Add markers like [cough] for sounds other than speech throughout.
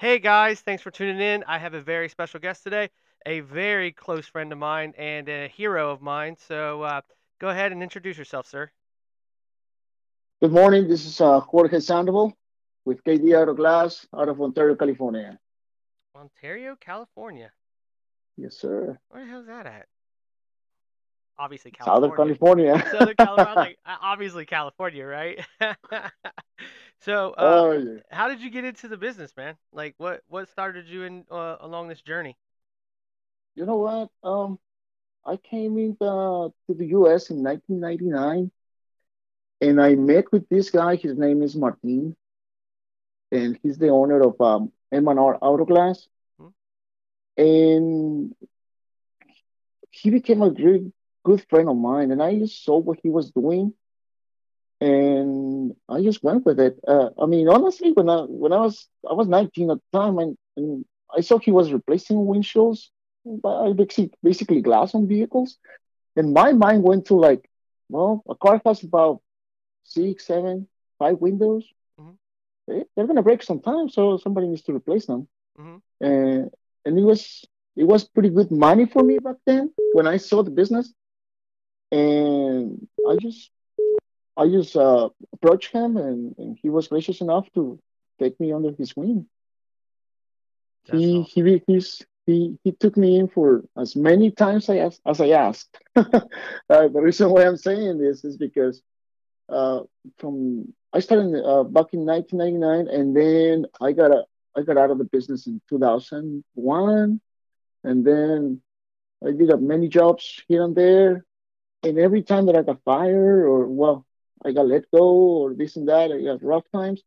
Hey guys, thanks for tuning in. I have a very special guest today, a very close friend of mine and a hero of mine. So uh, go ahead and introduce yourself, sir. Good morning. This is uh, Jorge Sandoval with KD Auto Glass out of Ontario, California. Ontario, California. Yes, sir. Where the hell's that at? Obviously, California. Southern California. Southern California, like [laughs] obviously California, right? [laughs] so, uh, oh, yeah. how did you get into the business, man? Like, what what started you in uh, along this journey? You know what? Um, I came in to the U.S. in 1999, and I met with this guy. His name is Martin, and he's the owner of um, M&R Auto Glass. Hmm. And he became a really good friend of mine, and I just saw what he was doing, and I just went with it. Uh, I mean, honestly, when I when I was I was 19 at the time, and, and I saw he was replacing windshields, by basically basically glass on vehicles, and my mind went to like, well, a car has about six, seven, five windows. Mhm. They, they're gonna break sometime, so somebody needs to replace them. hmm And and it was it was pretty good money for me back then when I saw the business, and I just I just uh, approached him, and, and he was gracious enough to take me under his wing. That's He awesome. he he's, he he took me in for as many times I asked, as I asked. [laughs] uh, the reason why I'm saying this is because uh, from I started uh, back in 1999, and then I got a I got out of the business in 2001, and then I did many jobs here and there, and every time that I got fired or well, I got let go or this and that, I got rough times.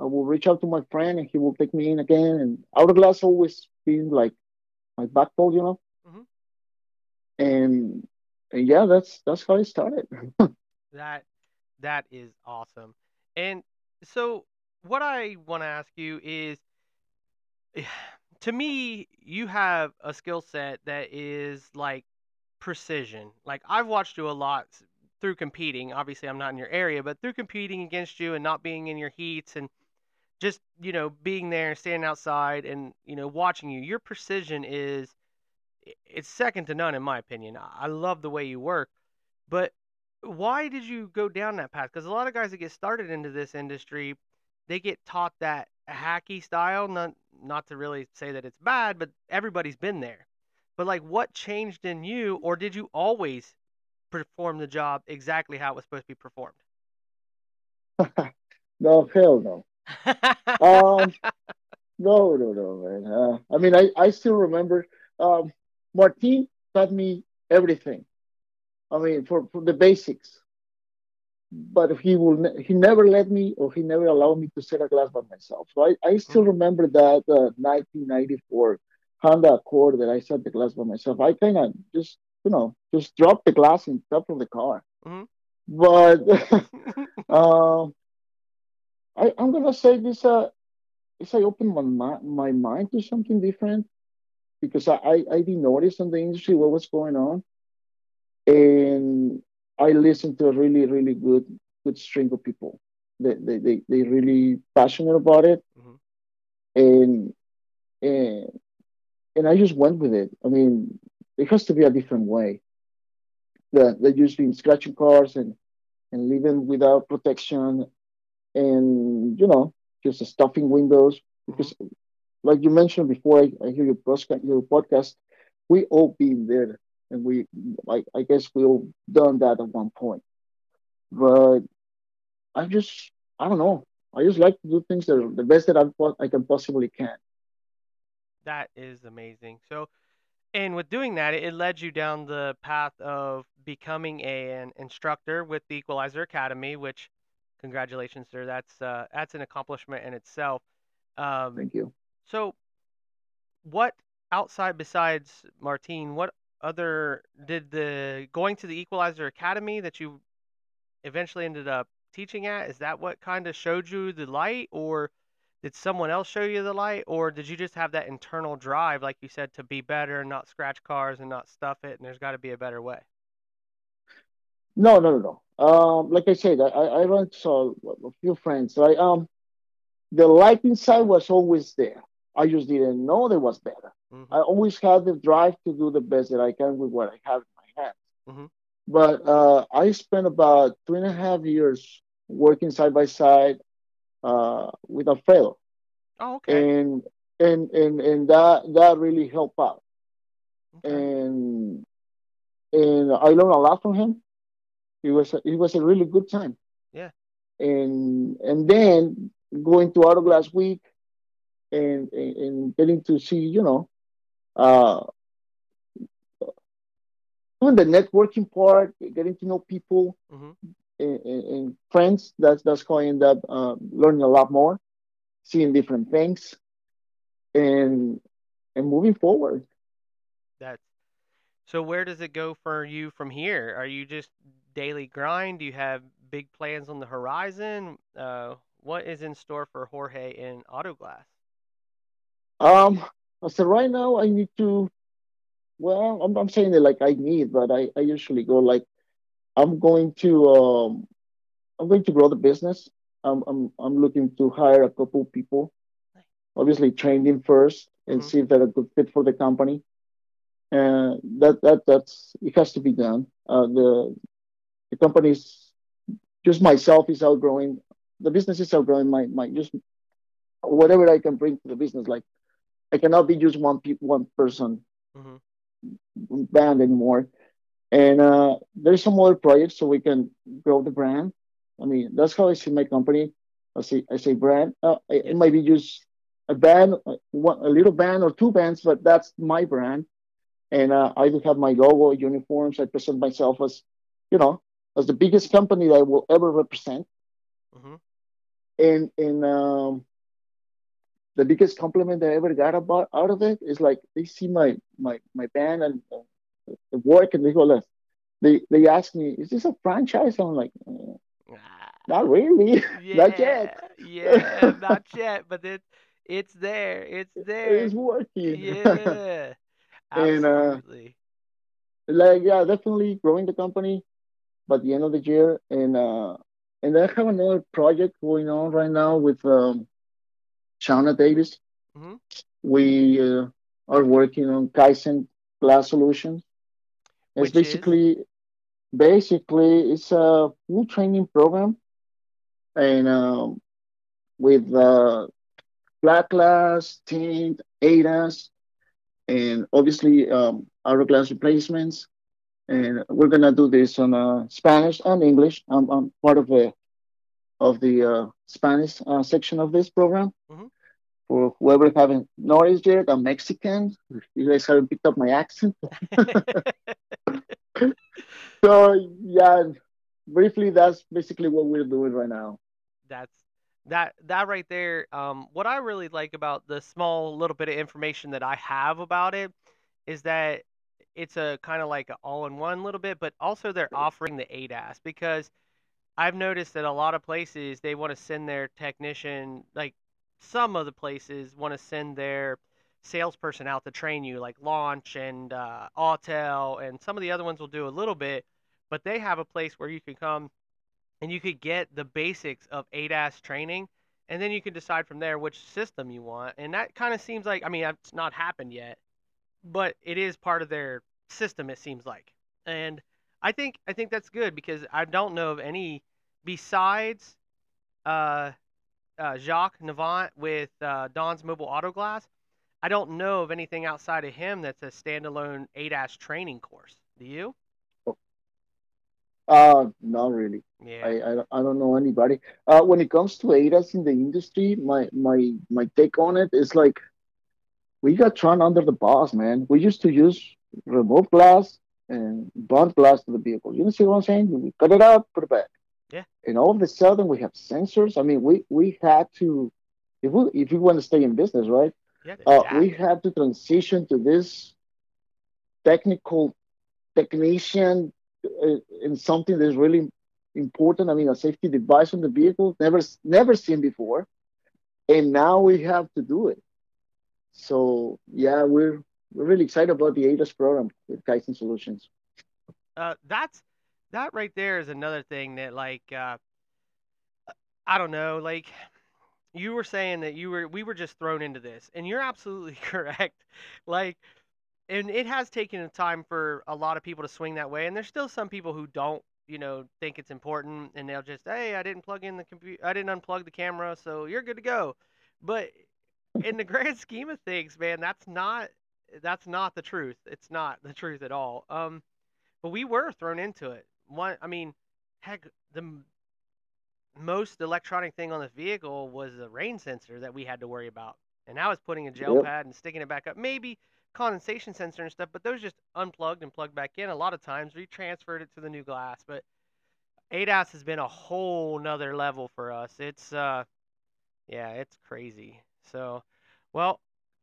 I will reach out to my friend, and he will take me in again. And Auto glass always been like my backbone, you know. hmm And, and yeah, that's that's how it started. [laughs] That that is awesome. And so, what I want to ask you is, [sighs] to me, you have a skill set that is like precision. Like I've watched you a lot through competing. Obviously, I'm not in your area, but through competing against you and not being in your heats and just, you know, being there, standing outside and, you know, watching you. Your precision is it's second to none in my opinion. I love the way you work. But why did you go down that path? Because a lot of guys that get started into this industry, they get taught that hacky style. Not not to really say that it's bad, but everybody's been there. But like, what changed in you, or did you always perform the job exactly how it was supposed to be performed? [laughs] no, hell no. Um, [laughs] no, no, no, man. Uh, I mean, I I still remember. Um, Martin taught me everything. I mean, for, for the basics. but he will ne- he never let me or he never allowed me to set a glass by myself. So I, I still hmm remember that uh, 1994 Honda Accord that I set the glass by myself. I kind of just you know just drop the glass in top of the car. hmm But [laughs] [laughs] um, I I'm gonna say this uh this I opened my my mind to something different because I I, I did notice in the industry what was going on and I listened to a really really good good string of people. They they they they really passionate about it hmm and and and I just went with it. I mean, it has to be a different way. That that usually scratching cars and and living without protection and you know just stuffing windows hmm because like you mentioned before, I, I hear your podcast your podcast. We all been there and we like I guess we all done that at one point. But I just I don't know. I just like to do things that are the best that I I can possibly can. That is amazing. So, and with doing that, it, led you down the path of becoming a, an instructor with the Equalizer Academy, which, congratulations, sir. That's uh, that's an accomplishment in itself. Um, Thank you. so, what outside besides Martin, what other did the going to the Equalizer Academy that you eventually ended up teaching at? Is that what kind of showed you the light, or did someone else show you the light, or did you just have that internal drive, like you said, to be better and not scratch cars and not stuff it, and there's got to be a better way? No, no, no, no. Um, like I said, I I I run to a, few friends. Right. Um, the light inside was always there. I just didn't know there was better. I Mhm. always had the drive to do the best that I can with what I have in my hands. Mhm. But uh, I spent about two and a half years working side by side uh, with Alfredo, Oh, okay. and and and and that that really helped out. Okay. And and I learned a lot from him. It was a, it was a really good time. Yeah. And and then going to Autoglass Week and, and and getting to see you know uh doing the networking part, getting to know people Mhm. And, and friends. That's that's how I end up uh, learning a lot more, seeing different things, and and moving forward. That's so where does it go for you from here? Are you just daily grind? Do you have big plans on the horizon? Uh, what is in store for Jorge in Autoglass? Um, so right now I need to. Well, I'm I'm saying it like I need, but I I usually go like I'm going to um I'm going to grow the business. I'm I'm I'm looking to hire a couple people. Obviously, train them first and Mhm. see if they're a good fit for the company. And that that that's it has to be done. Uh, the the company's just myself is outgrowing the business is outgrowing my my just whatever I can bring to the business. Like I cannot be just one pe- one person Mhm. band anymore. And uh, there's some other projects so we can grow the brand. I mean, that's how I see my company. I say I say brand. Uh, it, it might be just a band, one, a little band or two bands, but that's my brand. And uh, I do have my logo, uniforms. I present myself as, you know, as the biggest company that I will ever represent. Mhm. And and um, the biggest compliment I ever got about out of it is like they see my my my band and the work and they go, "Let's." They they ask me, "Is this a franchise?" I'm like, "Uh, Ah, "Not really, [laughs] not yet." yeah, yeah, [laughs] not yet, but it it's there. It's there. it's working, [laughs] Yeah, and uh, absolutely. like yeah, definitely growing the company by the end of the year, and uh, and I have another project going on right now with um, Shauna Davis. Mhm. We uh, are working on Kaizen glass solutions. It's Which is basically basically it's a full training program and um, with uh, black glass, tint, ADAS, and obviously um, auto glass replacements. And we're gonna do this on uh, Spanish and English. I'm, I'm part of the of the uh, Spanish uh, section of this program. Mhm. For whoever haven't noticed yet, I'm Mexican. You guys haven't picked up my accent. [laughs] [laughs] So yeah, briefly, that's basically what we're doing right now. That's that that right there. Um, what I really like about the small little bit of information that I have about it is that it's a kind of like a all-in-one little bit, but also they're offering the ADAS because I've noticed that a lot of places they want to send their technician, like some of the places want to send their salesperson out to train you, like Launch and uh, Autel, and some of the other ones will do a little bit, but they have a place where you can come and you could get the basics of ADAS training, and then you can decide from there which system you want. And that kind of seems like, I mean, it's not happened yet, but it is part of their system. It seems like, and I think I think that's good because I don't know of any besides uh, uh, Jacques Navant with uh, Don's Mobile Auto Glass. I don't know of anything outside of him that's a standalone ADAS training course. Do you? Uh, not really. Yeah. I, I, don't- I don't know anybody. Uh, when it comes to ADAS in the industry, my my my take on it is like we got thrown under the bus, man. We used to use remote glass and bond glass to the vehicle. You know see what I'm saying? We cut it out, put it back. Yeah. And all of a sudden we have sensors. I mean, we we had to if we if we want to stay in business, right? Have to Uh, we had to transition to this technical technician uh, in something that's really important. I mean, a safety device on the vehicle, never never seen before, and now we have to do it. So yeah, we're we're really excited about the ADAS program with Kaizen Solutions. Uh, that's that right there is another thing that like uh, I don't know, like you were saying that you were we were just thrown into this, and you're absolutely [laughs] correct. Like, and it has taken a time for a lot of people to swing that way, and there's still some people who don't, you know, think it's important, and they'll just, hey, I didn't plug in the computer, I didn't unplug the camera, so you're good to go. But in the [laughs] grand scheme of things, man, that's not that's not the truth. It's not the truth at all. Um, but we were thrown into it. One, I mean, heck, the most electronic thing on the vehicle was the rain sensor that we had to worry about. And now was putting a gel Yep. pad and sticking it back up. Maybe condensation sensor and stuff, but those just unplugged and plugged back in. A lot of times we transferred it to the new glass, but ADAS has been a whole nother level for us. It's uh yeah, it's crazy. So well,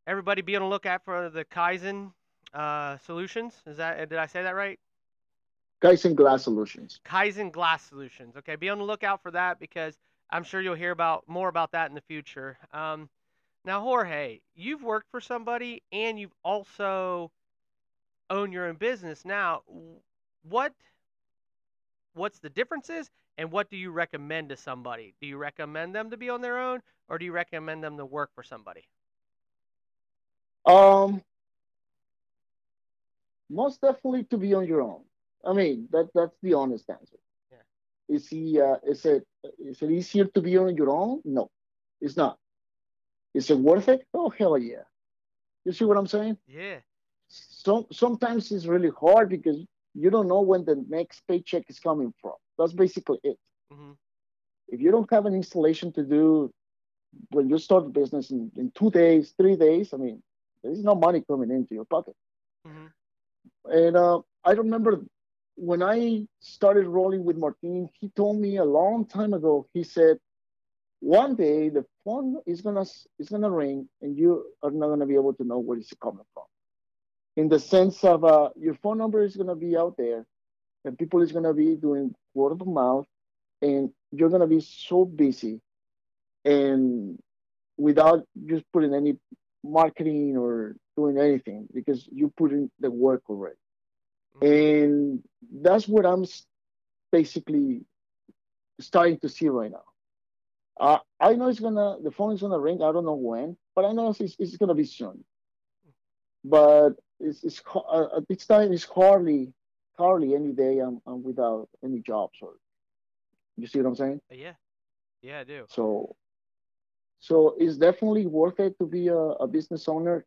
everybody be on the lookout for the Kaizen uh solutions. Is that did I say that right? In glass solutions. Kaizen Glass Solutions. Okay, be on the lookout for that because I'm sure you'll hear about more about that in the future. Um, now, Jorge, you've worked for somebody and you've also owned your own business. Now, what what's the differences, and what do you recommend to somebody? Do you recommend them to be on their own, or do you recommend them to work for somebody? Um, most definitely to be on your own. I mean, that that's the honest answer. Yeah. Is he? Uh, is it? Is it easier to be on your own? No, it's not. Is it worth it? Oh hell yeah! You see what I'm saying? Yeah. Some sometimes it's really hard because you don't know when the next paycheck is coming from. That's basically it. Mhm. If you don't have an installation to do when you start the business in, in two days, three days, I mean, there's no money coming into your pocket. Mhm. And uh, I remember when I started rolling with Martin, he told me a long time ago. He said, "One day the phone is gonna is gonna ring, and you are not gonna be able to know where it's coming from. In the sense of uh, your phone number is gonna be out there, and people is gonna be doing word of mouth, and you're gonna be so busy, and without just putting any marketing or doing anything because you put in the work already." And that's what I'm basically starting to see right now. Uh, I know it's gonna, the phone is gonna ring. I don't know when, but I know it's, it's gonna be soon. But it's, it's uh, at this time it's hardly, hardly any day I'm, I'm without any jobs or you see what I'm saying? Yeah. Yeah, I do. So, so it's definitely worth it to be a, a business owner.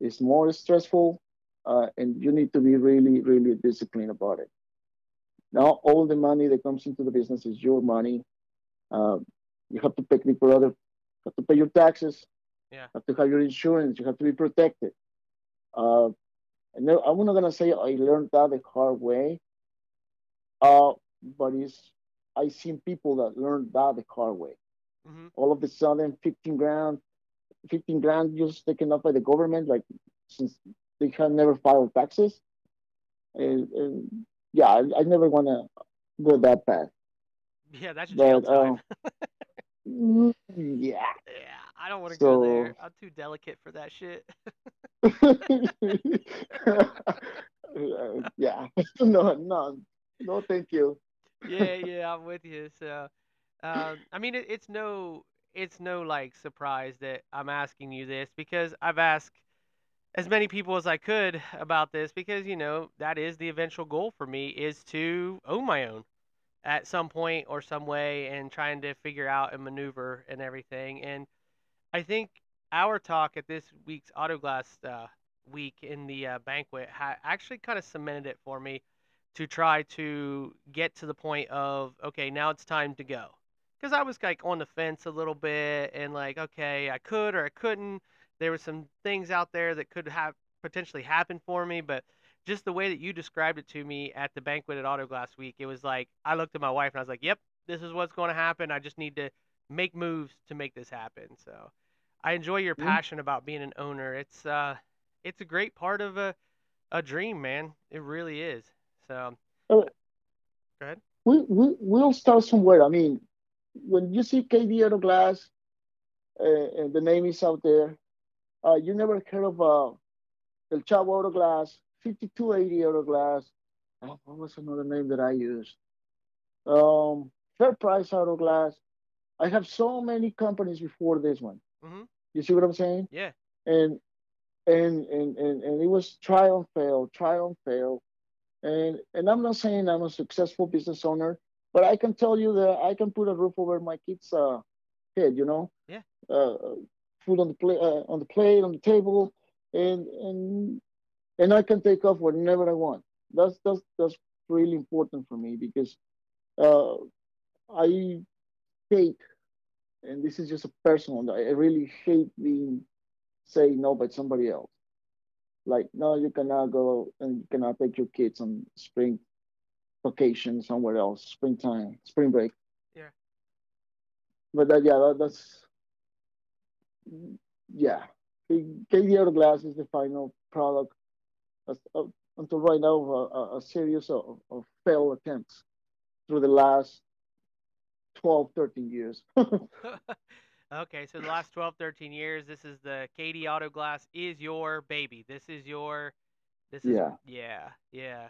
It's more stressful, uh, and you need to be really, really disciplined about it. Now, all the money that comes into the business is your money. Uh, you have to pay people other, have to pay your taxes, Yeah. have to have your insurance, you have to be protected. Uh, know, I'm not gonna say I learned that the hard way, uh, but it's I seen people that learned that the hard way. Mhm. All of a sudden, 15 grand, 15 grand just taken up by the government, like since they have never filed taxes. And, and yeah, I, I never want to go that path. Yeah, that's jail But time. uh, [laughs] mm, yeah, Yeah, I don't want to go there. I'm too delicate for that shit. [laughs] yeah, [laughs] no, no, no, thank you. Yeah, yeah, I'm with you. So, um, I mean, it, it's no, it's no like surprise that I'm asking you this because I've asked as many people as I could about this because you know that is the eventual goal for me is to own my own at some point or some way and trying to figure out and maneuver and everything. And I think our talk at this week's Autoglass uh, week in the uh, banquet ha- actually kind of cemented it for me to try to get to the point of okay, now it's time to go. Because I was like on the fence a little bit and like okay, I could or I couldn't. There were some things out there that could have potentially happened for me, but just the way that you described it to me at the banquet at Autoglass Week, it was like I looked at my wife and I was like, "Yep, this is what's going to happen. I just need to make moves to make this happen." So I enjoy your Mm. passion about being an owner. It's uh it's a great part of a a dream, man. It really is. So, Uh, go ahead. we, we, we'll start somewhere. I mean, when you see KD Auto Glass uh, and the name is out there, uh, you never heard of uh, El Chavo Auto Glass, 5280 Auto Glass. Oh, what was another name that I used? Um, Fair Price Auto Glass. I have so many companies before this one. Mm-hmm. You see what I'm saying? Yeah. And and and and, and it was try and fail, try and fail. And and I'm not saying I'm a successful business owner, but I can tell you that I can put a roof over my kids' uh, head. You know. Yeah. Uh, food on the plate, uh, on the plate, on the table, and and and I can take off whenever I want. That's that's that's really important for me because uh, I hate, and this is just a personal. I really hate being say no by somebody else. Like no, you cannot go and you cannot take your kids on spring vacation somewhere else, springtime, spring break. Yeah. But that, yeah, that, that's yeah. KD Auto Glass is the final product as, uh, until right now a, a series of, of failed attempts through the last 12, 13 years. [laughs] okay, so the last 12, 13 years, this is the KD Auto Glass is your baby. This is your, this is, yeah, yeah, yeah.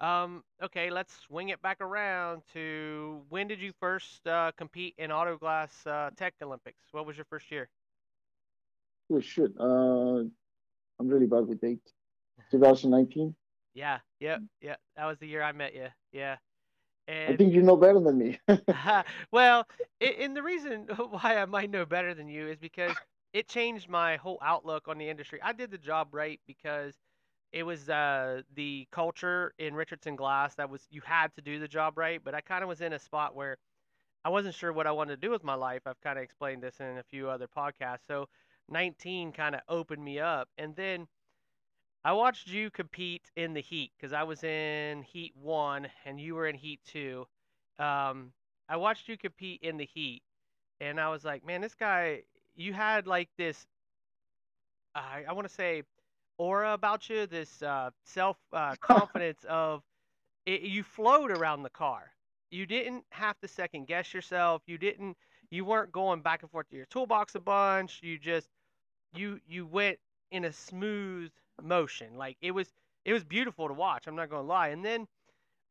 Um, okay, let's swing it back around to when did you first uh, compete in Auto Glass uh, Tech Olympics? What was your first year? Oh shit, uh, I'm really bad with dates. 2019. Yeah, yep, yeah. That was the year I met you. Yeah. I think you know better than me. [laughs] [laughs] well, it, and the reason [laughs] why I might know better than you is because it changed my whole outlook on the industry. I did the job right because it was uh, the culture in Richardson Glass that was you had to do the job right. But I kind of was in a spot where I wasn't sure what I wanted to do with my life. I've kind of explained this in a few other podcasts. So 19 kind of opened me up, and then I watched you compete in the heat because I was in heat one and you were in heat two. Um, I watched you compete in the heat, and I was like, man, this guy, you had like this, I, I want to say, aura about you, this uh, self uh, [laughs] confidence of it, you flowed around the car. You didn't have to second guess yourself. You didn't. You weren't going back and forth to your toolbox a bunch. You just you you went in a smooth motion. Like it was it was beautiful to watch. I'm not gonna lie. And then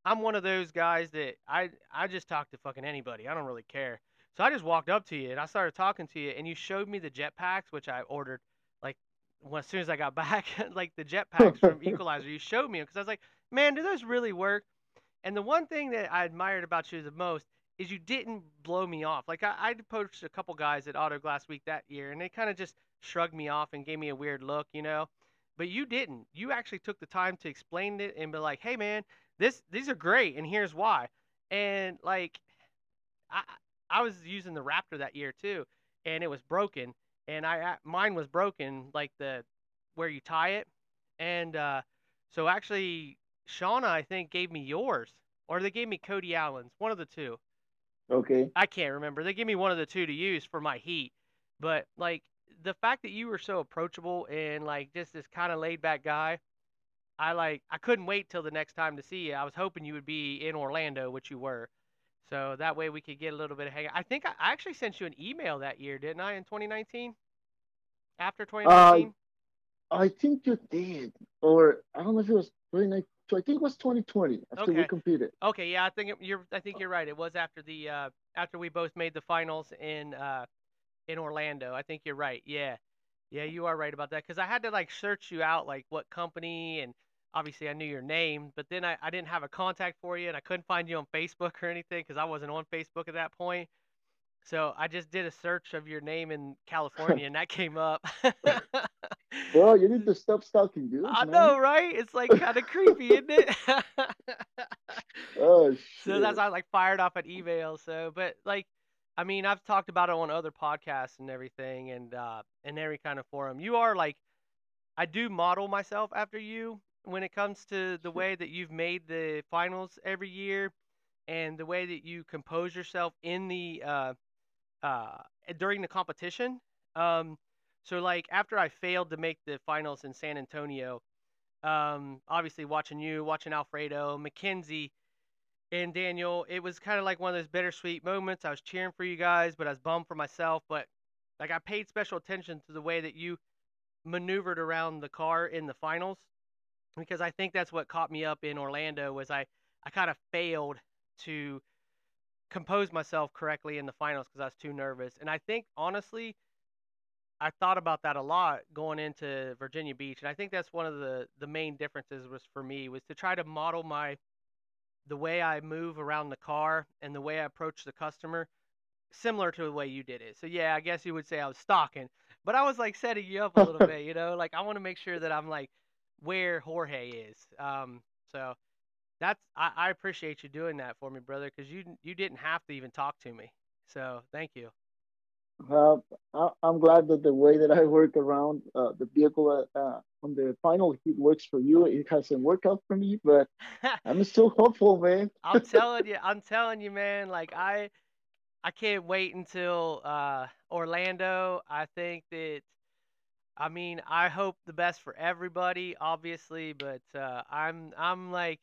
I'm one of those guys that I I just talk to fucking anybody. I don't really care. So I just walked up to you and I started talking to you and you showed me the jetpacks, which I ordered like when, as soon as I got [laughs] back, like the jetpacks from [laughs] Equalizer. You showed me because I was like, man, do those really work? And the one thing that I admired about you the most is you didn't blow me off. Like I, I approached a couple guys at Auto Glass Week that year, and they kind of just shrugged me off and gave me a weird look, you know. But you didn't. You actually took the time to explain it and be like, "Hey, man, this these are great, and here's why." And like, I I was using the Raptor that year too, and it was broken, and I mine was broken, like the where you tie it, and uh, so actually, Shauna I think gave me yours, or they gave me Cody Allen's, one of the two. Okay. I can't remember. They gave me one of the two to use for my heat, but like the fact that you were so approachable and like just this kind of laid back guy, I like I couldn't wait till the next time to see you. I was hoping you would be in Orlando, which you were. So that way we could get a little bit of hang. I think I actually sent you an email that year, didn't I, in 2019? After 2019? Uh, I think you did, or I don't know if it was 2019. I think it was 2020 after okay. we competed. Okay, yeah, I think it, you're. I think you're right. It was after the uh, after we both made the finals in uh, in Orlando. I think you're right. Yeah. Yeah, you are right about that because I had to like search you out, like what company, and obviously I knew your name, but then I, I didn't have a contact for you and I couldn't find you on Facebook or anything because I wasn't on Facebook at that point. So I just did a search of your name in California [laughs] and that came up. well, you need [laughs] to stop stalking dude. I man. know, right? It's like [laughs] kind of creepy, isn't it? oh shit. So that's I like fired off an email. So, but like I mean, I've talked about it on other podcasts and everything, and uh, in every kind of forum. You are like, I do model myself after you when it comes to the way that you've made the finals every year, and the way that you compose yourself in the uh, uh, during the competition. Um, so like after I failed to make the finals in San Antonio, um, obviously watching you, watching Alfredo, Mackenzie and Daniel, it was kind of like one of those bittersweet moments. I was cheering for you guys, but I was bummed for myself. But like I paid special attention to the way that you maneuvered around the car in the finals because I think that's what caught me up in Orlando was I I kind of failed to compose myself correctly in the finals because I was too nervous. And I think honestly, I thought about that a lot going into Virginia Beach, and I think that's one of the the main differences was for me was to try to model my the way I move around the car and the way I approach the customer similar to the way you did it. So yeah, I guess you would say I was stalking, but I was like setting you up a little [laughs] bit, you know, like I want to make sure that I'm like where Jorge is. Um, so that's I, I appreciate you doing that for me, brother, because you you didn't have to even talk to me. So thank you. Uh, I, I'm glad that the way that I work around uh, the vehicle uh, uh, on the final heat works for you. It hasn't worked out for me, but [laughs] I'm still hopeful, man. I'm telling you, [laughs] I'm telling you, man. Like I, I can't wait until uh, Orlando. I think that, I mean, I hope the best for everybody, obviously, but uh, I'm, I'm like,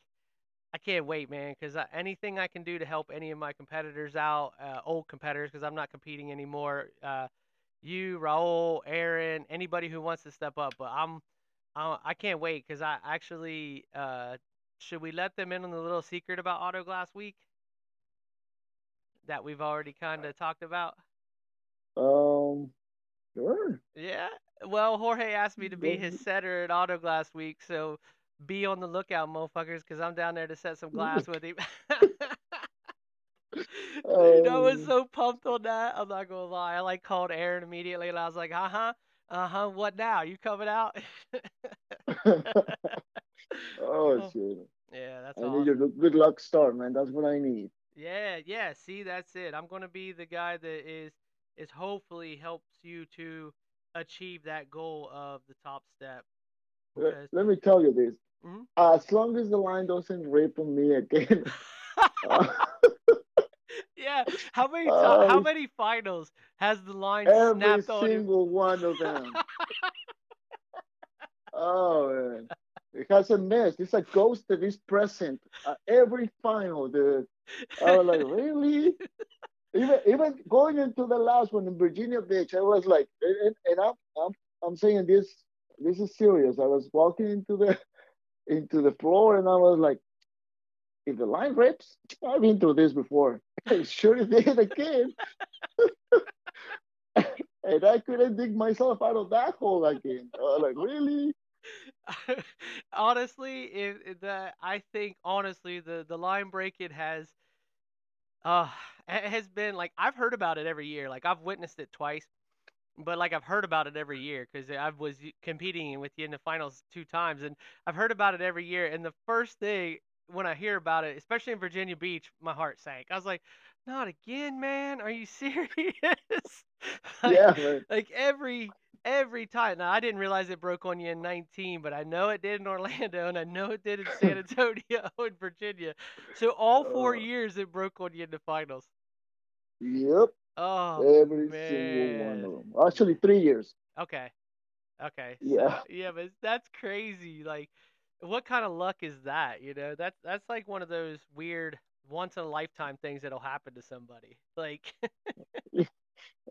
I can't wait, man, because anything I can do to help any of my competitors out, uh, old competitors, because I'm not competing anymore. Uh, you, Raul, Aaron, anybody who wants to step up, but I'm, I, I can't wait because I actually, uh, should we let them in on the little secret about Auto Glass Week that we've already kind of talked about? Um, sure. Yeah. Well, Jorge asked me to be his setter at Auto Glass Week, so be on the lookout, motherfuckers, because I'm down there to set some glass with him. Dude, I was so pumped on that. I'm not gonna lie. I like called Aaron immediately, and I was like, "Uh huh, uh huh. What now? You coming out?" [laughs] oh [laughs] Oh, shit! yeah, that's all. I need your good good luck star, man. That's what I need. Yeah, yeah. See, that's it. I'm gonna be the guy that is is hopefully helps you to achieve that goal of the top step Let, let me tell you this. Mhm. As long as the line doesn't rip on me again, uh, [laughs] Yeah, how many ti [laughs] how uh, many finals has the line every snapped on you? single one of them. [laughs] Oh man, it hasn't missed. It's a ghost that is present at every final, dude. I was like, really? Even even going into the last one in Virginia Beach, I was like, and, and I'm I'm I'm saying this this is serious. I was walking into the [laughs] into the floor and I was like, if the line rips, I've been through this before. [laughs] I sure it did again. [laughs] And I couldn't dig myself out of that hole again. I was like, really? Honestly, if the I think honestly the the line breaking has uh ha- has been like I've heard about it every year. Like I've witnessed it twice, but like I've heard about it every year because I was competing with you in the finals two times, and I've heard about it every year. And the first thing when I hear about it, especially in Virginia Beach, my heart sank. I was like, "Not again, man? Are you [laughs] serious?" like, Yeah, man. like every every time. Now I didn't realize it broke on you in 19, but I know it did in [laughs] Orlando, and I know it did in San [laughs] Antonio and Virginia. So all four Uh, years it broke on you in the finals. yep. Oh Every single one man. of them. Actually, three years. Okay. Okay. So Yeah. yeah, but that's crazy. Like, what kind of luck is that? You know, that's that's like one of those weird once in a lifetime things that'll happen to somebody. Like, [laughs]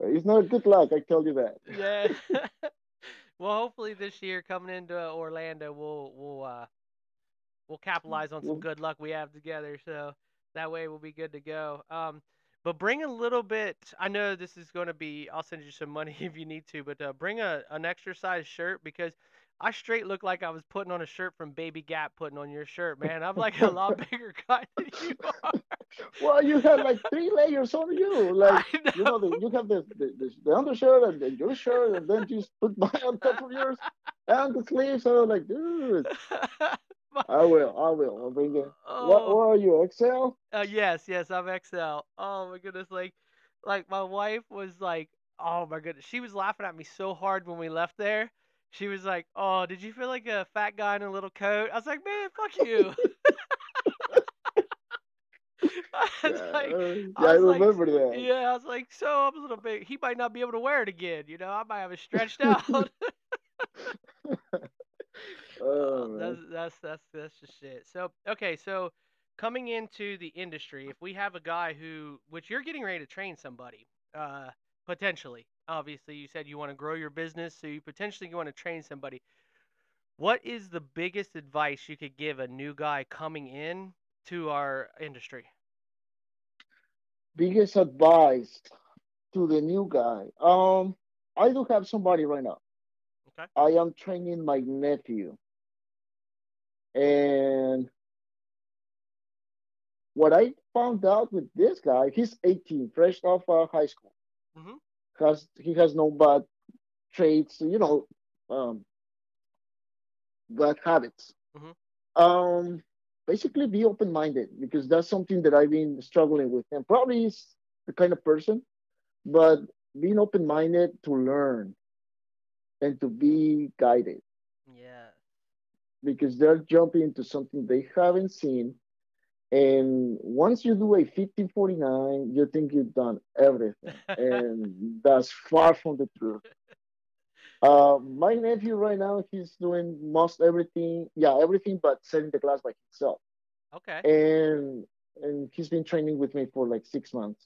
It's not good luck, I tell you that. [laughs] yeah. [laughs] well, hopefully this year coming into Orlando, we'll we'll uh we'll capitalize on some good luck we have together. So that way we'll be good to go. Um, but bring a little bit. I know this is going to be. I'll send you some money [laughs] if you need to, but uh, bring a an extra size shirt because I straight look like I was putting on a shirt from Baby Gap, putting on your shirt, man. I'm like a lot [laughs] bigger guy than you [laughs] are. well, you have like three layers on you. Like, you know, the, you have the, the, the, undershirt and then your shirt, and then you just put mine on top of yours and the sleeves. So like, dude, My- [laughs] I will, I will. I'll bring it. What, oh. what are you, XL? Uh, yes, yes, I'm XL. Oh my goodness, like, like my wife was like, oh my goodness, she was laughing at me so hard when we left there. She was like, "Oh, did you feel like a fat guy in a little coat?" I was like, "Man, fuck you." [laughs] [laughs] I Yeah, like, uh, yeah, I I was like, remember that. yeah, I was like, so I'm a little bit. He might not be able to wear it again. You know, I might have it stretched out. Oh, Uh, that's that's that's that's just it. So okay, so coming into the industry, if we have a guy who, which you're getting ready to train somebody, uh, potentially. Obviously, you said you want to grow your business, so you potentially want to train somebody. What is the biggest advice you could give a new guy coming in to our industry? biggest advice to the new guy. Um, I do have somebody right now. Okay. I am training my nephew, and what I found out with this guy, he's 18, fresh off uh, high school. Mhm. Has he has no bad traits, you know, um, bad habits. Mhm. Um, basically, be open minded because that's something that I've been struggling with. And probably is the kind of person, but being open minded to learn and to be guided Yeah. Because they're jumping into something they haven't seen. And once you do a 1549, you think you've done everything. [laughs] And that's far from the truth. Uh, my nephew right now, he's doing most everything. Yeah, everything but setting the class by himself. okay. And and he's been training with me for like six months.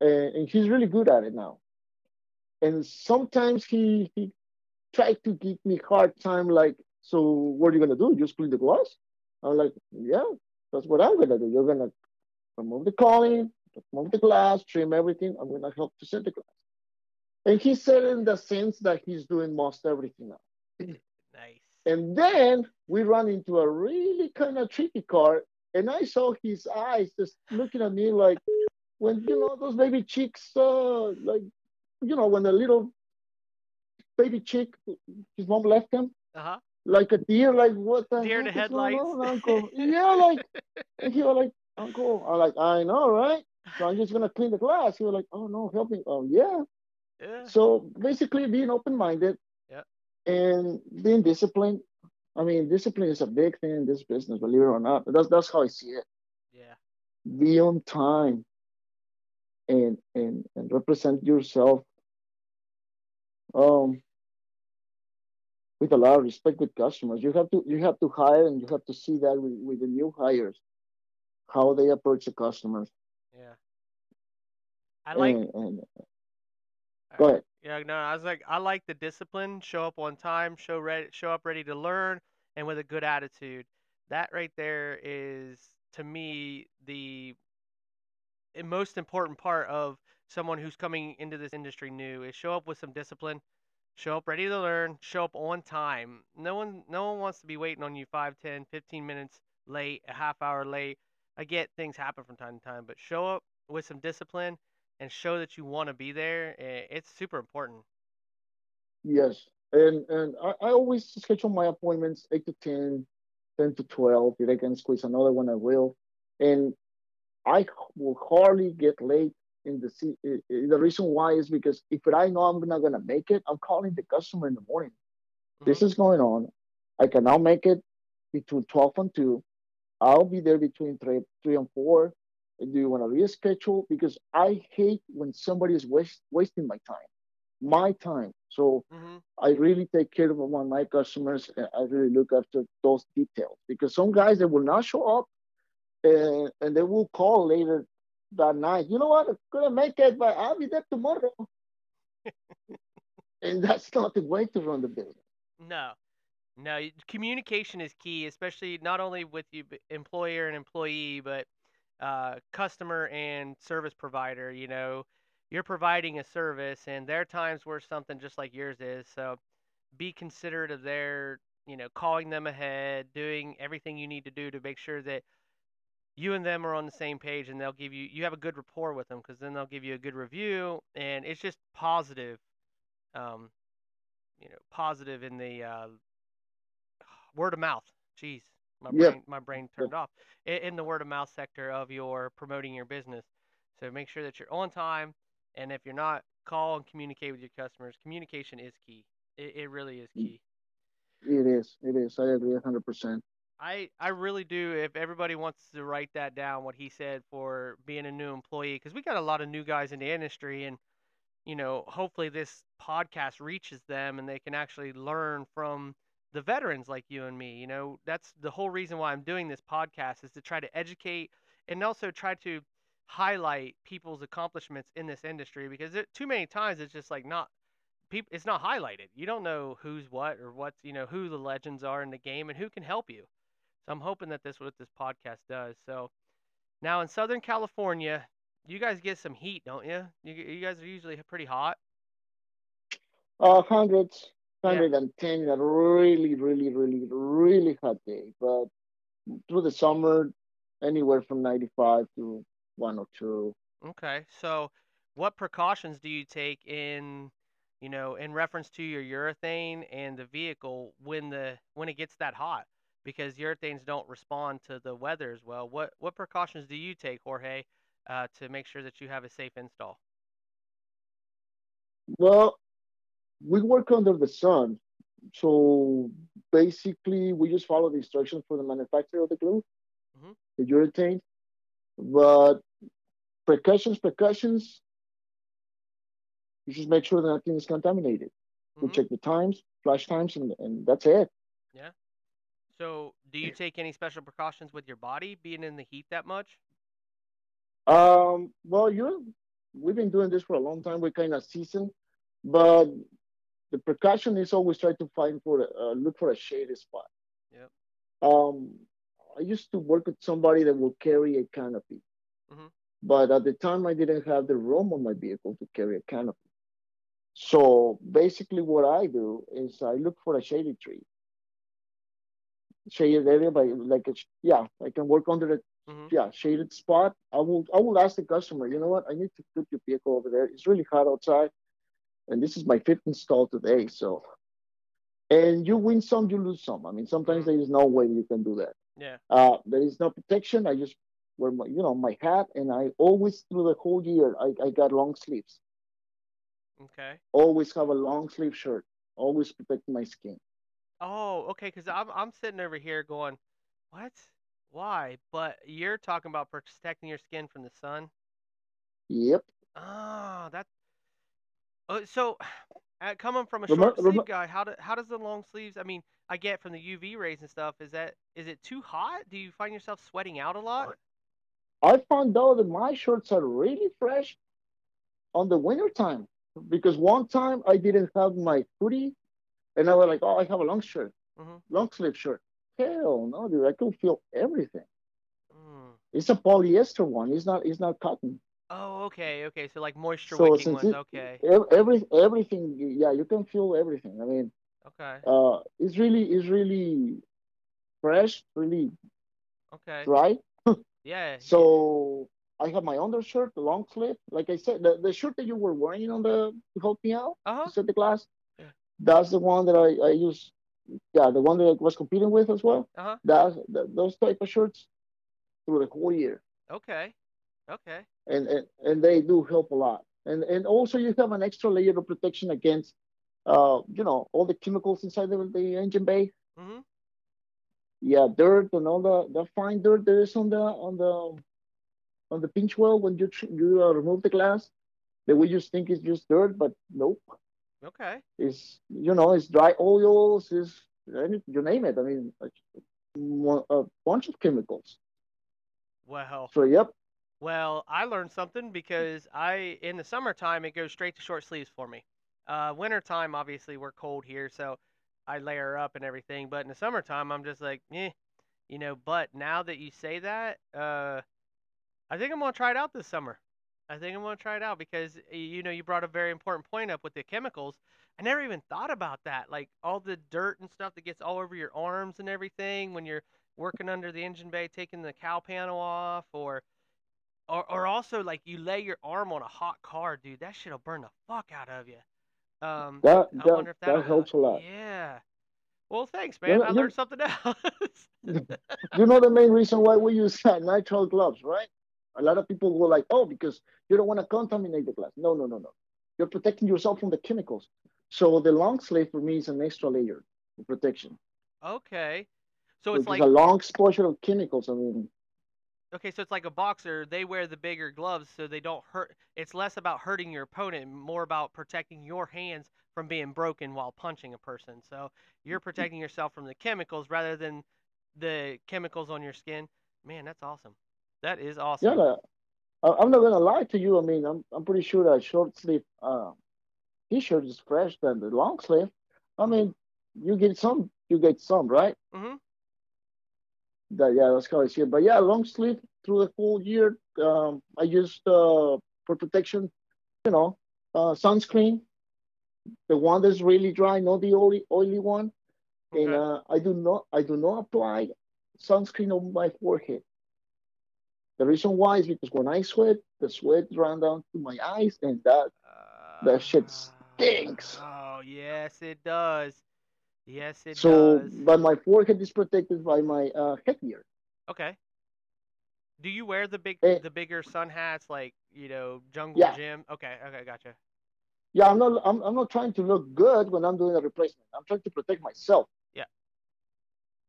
And, and he's really good at it now. And sometimes he he tried to give me hard time, like, so what are you gonna do? Just clean the glass? I'm like, yeah, that's what I'm gonna do. You're gonna remove the cowling, remove the glass, trim everything. I'm gonna help to set the glass. And he said in the sense that he's doing most everything now. [laughs] Nice. And then we run into a really kind of tricky car, and I saw his eyes just looking at me like when you know those baby chicks, uh, like you know when the little baby chick, his mom left him Uh-huh. Like a deer, like what the Deer in heck the is headlights. on, Uncle? yeah, like and he was like, Uncle, I'm like, I know, right? So I'm just gonna clean the glass. He was like, Oh no, help me. Oh yeah. Yeah. So basically being open minded Yeah. and being disciplined. I mean, discipline is a big thing in this business, believe it or not. That's that's how I see it. Yeah. Be on time and and and represent yourself um with a lot of respect with customers. You have to you have to hire and you have to see that with, with the new hires, how they approach the customers. Yeah. I like and, and go ahead. Yeah, no, I was like, I like the discipline. Show up on time. Show ready. Show up ready to learn, and with a good attitude. That right there is, to me, the most important part of someone who's coming into this industry new is show up with some discipline. Show up ready to learn. Show up on time. No one, no one wants to be waiting on you 5, 10, 15 minutes late, a half hour late. I get things happen from time to time, but show up with some discipline and show that you want to be there. eh, It's super important. Yes. And and I, I always schedule my appointments eight to 10, 10 to 12. If I can squeeze another one, I will. And I will hardly get late in the i- i- the reason why is because if I know I'm not gonna make it, I'm calling the customer in the morning. This Mhm. is going on. I can now make it between 12 and 2. I'll be there between 3, 3 and 4. Do you want to reschedule? Because I hate when somebody is waste, wasting my time, my time. So Mhm. I really take care of my, my customers. and I really look after those details because some guys they will not show up and, and they will call later that night. You know what? I'm gonna make it, but I'll be there tomorrow. [laughs] and that's not the way to run the business. No, no. Communication is key, especially not only with you, employer and employee, but uh, customer and service provider. You know, you're providing a service, and there are times where something just like yours is. So be considerate of their, you know, calling them ahead, doing everything you need to do to make sure that you and them are on the same page, and they'll give you you have a good rapport with them because then they'll give you a good review, and it's just positive. Um, you know, positive in the uh, [sighs] word of mouth. Jeez, my brain my brain turned off I- in the word of mouth sector of your promoting your business. So make sure that you're on time, and if you're not, call and communicate with your customers. Communication is key. It, it really is key. It is. It is. I agree 100%. I I really do. If everybody wants to write that down, what he said for being a new employee, because we got a lot of new guys in the industry, and you know, hopefully this podcast reaches them and they can actually learn from the veterans like you and me. You know, that's the whole reason why I'm doing this podcast is to try to educate and also try to highlight people's accomplishments in this industry because it, too many times it's just like not people it's not highlighted. You don't know who's what or what's, you know, who the legends are in the game and who can help you. So I'm hoping that this what this podcast does. So now in Southern California, You guys get some heat, don't you? You you guys are usually pretty hot. Uh, hundreds, 110 in a really, really, really, really hot day. But through the summer, anywhere from 95 to 102. Okay. So, what precautions do you take in, you know, in reference to your urethane and the vehicle when the when it gets that hot? Because urethanes don't respond to the weather as well. What what precautions do you take, Jorge, uh, to make sure that you have a safe install? Well, we work under the sun. So basically, we just follow the instructions for the manufacturer of the glue, hmm the urethane. But precautions, precautions, you just make sure that nothing is contaminated. We hmm check the times, flash times, and, and that's it. Yeah. So, do you take any special precautions with your body being in the heat that much? Um, well, you're, we've been doing this for a long time. We're kind of seasoned, but the precaution is always try to find for, uh, look for a shaded spot. Yep. Um, I used to work with somebody that will carry a canopy, hmm but at the time I didn't have the room on my vehicle to carry a canopy. So basically, what I do is I look for a shady tree, shaded area by like a yeah, I can work under the hmm yeah shaded spot. I will I will ask the customer, you know what, I need to put your vehicle over there. It's really hot outside, and this is my fifth install today. So and you win some, you lose some. I mean, sometimes hmm there is no way you can do that. Yeah. Uh, there is no protection. I just wear my you know my hat, and I always through the whole year I, I got long sleeves. Okay. Always have a long sleeve shirt. Always protect my skin. Oh, okay. Because I'm I'm sitting over here going, what? Why? But you're talking about protecting your skin from the sun. Yep. Ah, that. Uh, so, [sighs] uh, coming from a short sleeve guy, how do how does the long sleeves? I mean, I get from the UV rays and stuff. Is that is it too hot? Do you find yourself sweating out a lot? I found out that my shirts are really fresh on the winter time because one time I didn't have my hoodie and I was like, oh, I have a long shirt, Mm-hmm. long sleeve shirt. Hell no, dude, I could feel everything. Mm. It's a polyester one. It's not. It's not cotton. Oh, okay, okay. So like moisture So wicking ones. it, Okay, every everything, yeah, you can feel everything. I mean, okay, uh, it's really, it's really fresh, really okay. dry. [laughs] Yeah. So I have my undershirt, the long sleeve. Like I said, the, the shirt that you were wearing on the to help me out Uh-huh. set the glass. That's the one that I, I use. Yeah, the one that I was competing with as well. Uh-huh. That's that, those type of shirts through the whole year, Okay. Okay. and, and and they do help a lot. And and also you have an extra layer of protection against, uh, you know, all the chemicals inside the, the engine bay. Mm-hmm. Yeah, dirt and all the the fine dirt there is on the on the on the pinch weld when you tr- you uh, remove the glass. That we just think it's just dirt, but nope. Okay. It's you know it's dry oils, is any you name it. I mean, mo- a bunch of chemicals. Well, So yep, well, I learned something because I in the summertime it goes straight to short sleeves for me. Uh, wintertime obviously we're cold here, so I layer up and everything. But in the summertime I'm just like, eh, you know. But now that you say that, uh, I think I'm gonna try it out this summer. I think I'm gonna try it out because you know you brought a very important point up with the chemicals. I never even thought about that, like all the dirt and stuff that gets all over your arms and everything when you're working under the engine bay, taking the cowl panel off, or or or also like you lay your arm on a hot car, dude. That shit'll burn the fuck out of you. Um, that I that wonder if that'll that helps a lot. Yeah. Well, thanks, You man. know, I learned you something [laughs] else. [laughs] you know the main reason why we use uh, nitrile gloves, right? A lot of people go like, oh, because you don't want to contaminate the glass. No, no, no, no. You're protecting yourself from the chemicals. So the long sleeve for me is an extra layer of protection. Okay. So it's is a like long exposure of chemicals. I mean, okay, so it's like a boxer. They wear the bigger gloves so they don't hurt. It's less about hurting your opponent, more about protecting your hands from being broken while punching a person. So you're protecting yourself from the chemicals rather than the chemicals on your skin. Man, that's awesome. That is awesome. Yeah, I'm not gonna lie to you. I mean, I'm I'm pretty sure that short sleeve uh, t-shirt is fresh than the long sleeve. I Mhm. mean, you get some, you get some, right? Mm-hmm. That yeah, that's how I see it. But yeah, long sleeve through the whole year. um, I use uh, for protection, you know, uh, sunscreen, the one that's really dry, not the oily oily one. And uh, I do not I do not apply sunscreen on my forehead. The reason why is because when I sweat, the sweat run down to my eyes, and that that shit stinks. Oh, yes, it does. Yes, it So, does. but my forehead is protected by my uh, headgear. Okay. Do you wear the big Eh, the bigger sun hats like, you know, Jungle yeah, Jim? Okay, okay, gotcha. yeah. I'm not I'm, I'm not trying to look good when I'm doing a replacement. I'm trying to protect myself. Yeah.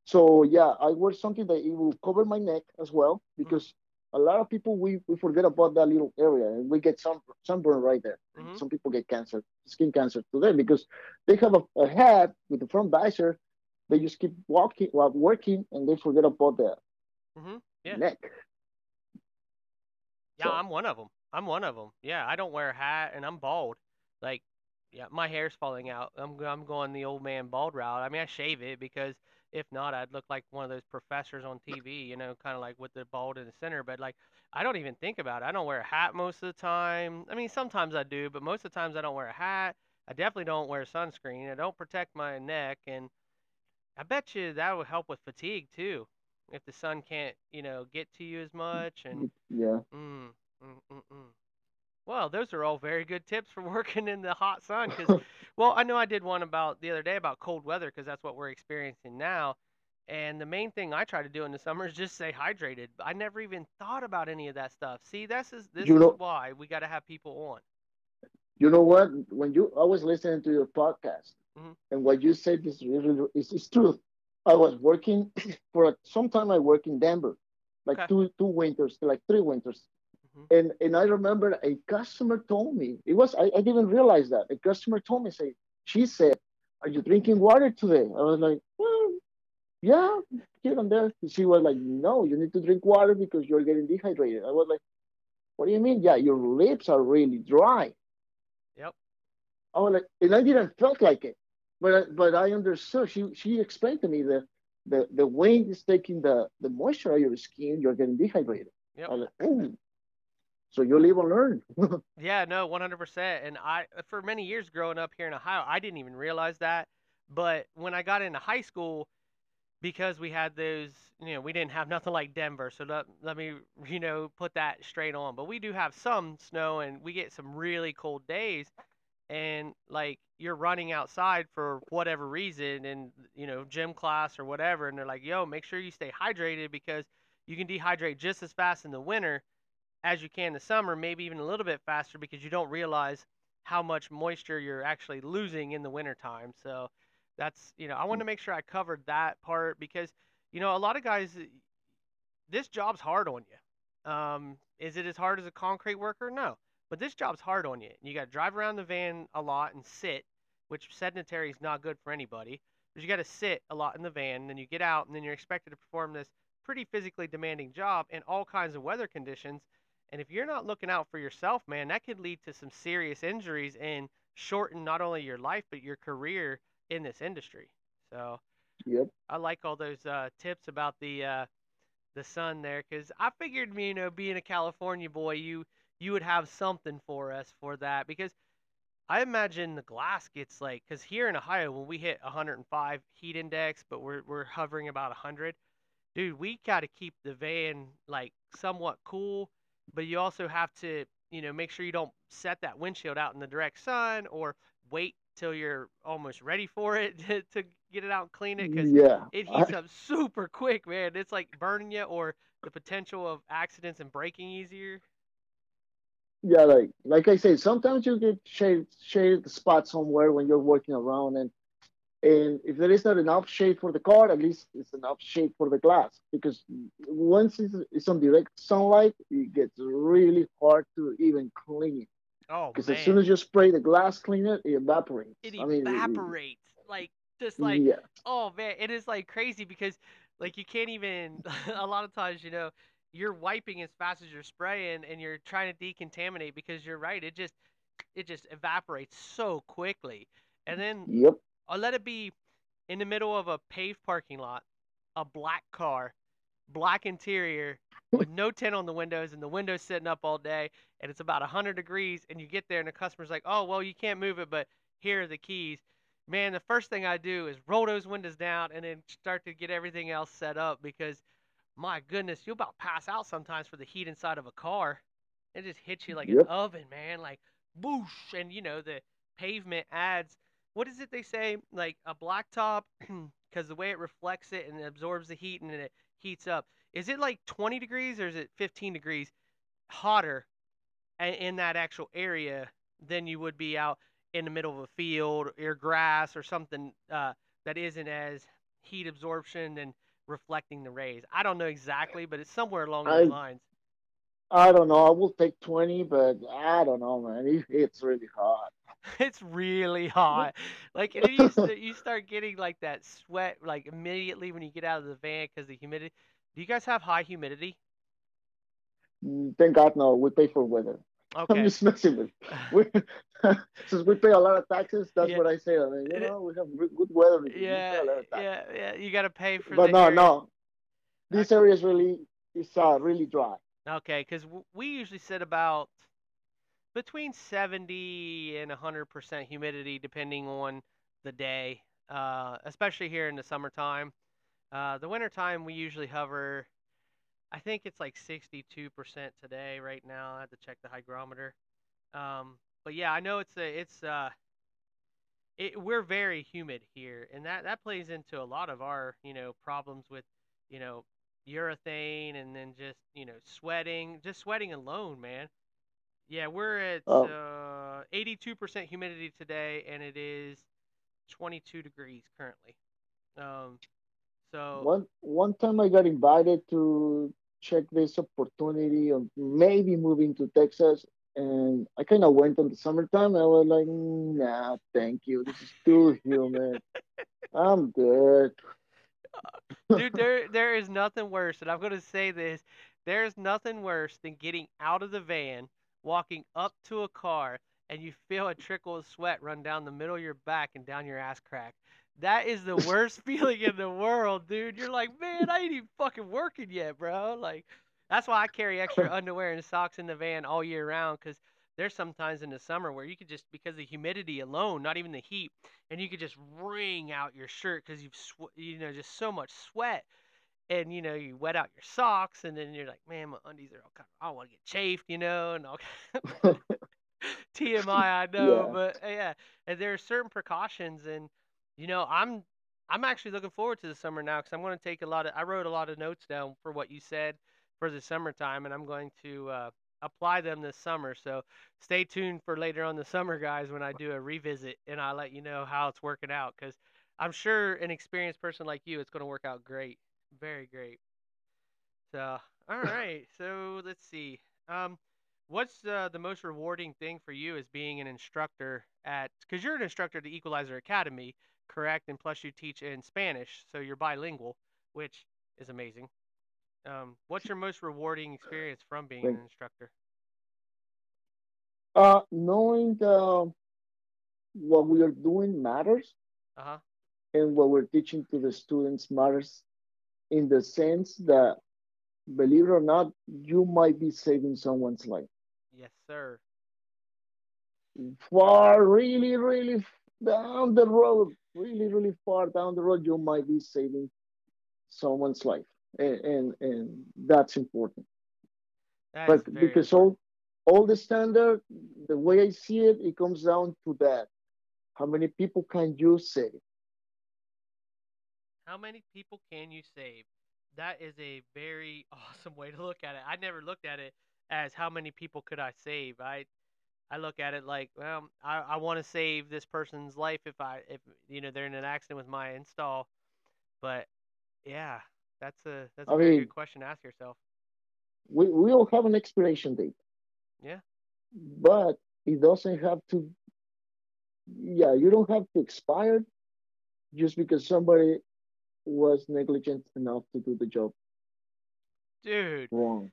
So yeah, I wear something that it will cover my neck as well Mhm. because a lot of people we, we forget about that little area and we get sun sunburn right there. Mhm. some people get cancer, skin cancer today because they have a, a hat with the front visor. They just keep walking while working and they forget about the Mhm. Yeah. neck. Yeah, So I'm one of them. I'm one of them. Yeah, I don't wear a hat and I'm bald. Like, yeah, my hair's falling out. I'm I'm going the old man bald route. I mean, I shave it because if not, I'd look like one of those professors on TV, you know, kind of like with the bald in the center. But like, I don't even think about it. I don't wear a hat most of the time. I mean, sometimes I do, but most of the times I don't wear a hat. I definitely don't wear sunscreen. I don't protect my neck, and I bet you that would help with fatigue too, if the sun can't, you know, get to you as much and. yeah, Mm, mm, mm, mm. Well, those are all very good tips for [laughs] working in the hot sun. Because, [laughs] well, I know I did one about the other day about cold weather because that's what we're experiencing now. And the main thing I try to do in the summer is just stay hydrated. I never even thought about any of that stuff. See, this is this you is why we got to have people on. you know what? When you I was listening to your podcast hmm and what you said is really is, is true. I was working [coughs] for a, some time. I worked in Denver, like Okay. two two winters, like three winters, Mm-hmm. and and I remember a customer told me it was I, I didn't realize that a customer told me say she said, "Are you drinking water today?" I was like, well, "Yeah, here and there." She was like, "No, you need to drink water because you're getting dehydrated." I was like, "What do you mean? Yeah, your lips are really dry." Yep. I was like, and I didn't felt like it, but I, but I understood. She she explained to me that the the wind is taking the the moisture out of your skin. You're getting dehydrated. Yep. I was like, oh, so you live and learn. [laughs] Yeah, no, 100%. And I, for many years growing up here in Ohio, I didn't even realize that. But when I got into high school, because we had those, you know, we didn't have [laughs] nothing like Denver. So let, let me, you know, put that straight on. But we do have some snow and we get some really cold days. And like you're running outside for whatever reason and, you know, gym class or whatever. And they're like, yo, make sure you stay hydrated because you can dehydrate just as fast in the winter as you can in the summer, maybe even a little bit faster because you don't realize how much moisture you're actually losing in the wintertime. So that's, you know, I want to make sure I covered that part because, you know, a lot of guys, uh, this job's hard on you. Um, is it as hard as a concrete worker? No. But this job's hard on you. You got to drive around the van a lot and sit, which sedentary is not good for anybody. But you got to sit a lot in the van, and then you get out, and then you're expected to perform this pretty physically demanding job in all kinds of weather conditions. And if you're not looking out for yourself, man, that could lead to some serious injuries and shorten not only your life but your career in this industry. So yep. I like all those uh, tips about the uh, the sun there because I figured, you know, being a California boy, you you would have something for us for that because I imagine the glass gets like because here in Ohio when we hit 105 heat index, but we're we're hovering about 100 dude, we got to keep the van like somewhat cool, but you also have to, you know, make sure you don't set that windshield out in the direct sun or wait till you're almost ready for it [laughs] to, to get it out and clean it because Yeah. it heats I, up super quick, man. It's like burning you or the potential of accidents and braking easier. yeah. Like like I said, sometimes you get shade shaded spot somewhere when you're working around, and and if there is not enough shade for the car, at least it's enough shade for the glass. Because once it's, it's on direct sunlight, it gets really hard to even clean it. Oh Because as soon as you spray the glass cleaner, it evaporates. it I mean, it, evaporates like just like yeah, Oh man, it is like crazy because like you can't even [laughs] a lot of times, you know, you're wiping as fast as you're spraying and you're trying to decontaminate because you're right, it just it just evaporates so quickly. And then yep, I'll let it be in the middle of a paved parking lot, a black car, black interior with no tint on the windows and the windows sitting up all day and it's about 100 degrees and you get there and the customer's like oh well you can't move it but here are the keys man the first thing i do is roll those windows down and then start to get everything else set up because my goodness you'll about pass out sometimes for the heat inside of a car it just hits you like Yep. an oven man like boosh and you know the pavement adds what is it they say like a blacktop [clears throat] because the way it reflects it and absorbs the heat and then it heats up is it like 20 degrees or is it 15 degrees hotter in that actual area than you would be out in the middle of a field or grass or something uh, that isn't as heat absorption and reflecting the rays. I don't know exactly, but it's somewhere along those I lines. I don't know. I will take 20, but I don't know, man. [laughs] It, it's really hot. [laughs] It's really hot. Like and you [laughs] you start getting like that sweat like immediately when you get out of the van because the humidity. Do you guys have high humidity? Mm, Thank God, no. We pay for weather. [laughs] Okay. I'm just messing with. We, since we pay a lot of taxes, that's Yeah. what I say. I mean, you know, we have good weather because we Yeah, a lot of taxes. yeah, yeah. You got to pay for But no, area. no. This area is really, it's uh, really dry. Okay, because we usually sit about between 70 and 100% humidity depending on the day, uh, especially here in the summertime. Uh, the wintertime, we usually hover, I think it's like 62% today right now. I have to check the hygrometer. Um, but yeah, I know it's a, it's uh, it, we're very humid here, and that that plays into a lot of our you know problems with you know urethane and then just you know sweating, just sweating alone, man. Yeah, we're at Uh, uh, 82% humidity today, and it is 22 degrees currently. Um, so one one time I got invited to check this opportunity of maybe moving to Texas, and I kind of went on the summertime. I was like, nah, thank you. This is too humid. I'm good. [laughs] Dude, there there is nothing worse, and I'm gonna say this. There's nothing worse than getting out of the van, walking up to a car, and you feel a trickle of sweat run down the middle of your back and down your ass crack. That is the [laughs] worst feeling in the world, dude. You're like, man, I ain't even fucking working yet, bro. Like, that's why I carry extra [laughs] underwear and socks in the van all year round, 'cause there's sometimes in the summer where you could just because of the humidity alone, not even the heat, and you could just wring out your shirt because you've sw- you know just so much sweat and you know you wet out your socks and then you're like man my undies are all kind of i don't want to get chafed you know and all [laughs] [laughs] tmi i know Yeah. but uh, yeah and there are certain precautions and you know i'm i'm actually looking forward to the summer now because i'm going to take a lot of i wrote a lot of notes down for what you said for the summertime and i'm going to uh, apply them this summer so stay tuned for later on the summer guys when i do a revisit and i'll let you know how it's working out because i'm sure an experienced person like you it's going to work out great very great so, all right. So let's see. Um, what's uh, the most rewarding thing for you as being an instructor at? Because you're an instructor at the Equalizer Academy, correct? And plus you teach in Spanish, so you're bilingual, which is amazing. Um, what's your most rewarding experience from being an instructor? uh, knowing uh, what we are doing matters, Uh huh. and what we're teaching to the students matters in the sense that, believe it or not, you might be saving someone's life. Yes, sir. far, really, really down the road, really, really far down the road, you might be saving someone's life, and and, and that's important. That But because important. all all the standard, the way I see it, it comes down to that: how many people can you save? How many people can you save? That is a very [laughs] awesome way to look at it. I never looked at it as how many people could I save. I I look at it like, well, I, I want to save this person's life if I if you know they're in an accident with my install. But yeah, that's a that's a I very good question to ask yourself. we we all have an expiration date, Yeah. but it doesn't have to. Yeah, you don't have to expire just because somebody was negligent enough to do the job Dude, wrong.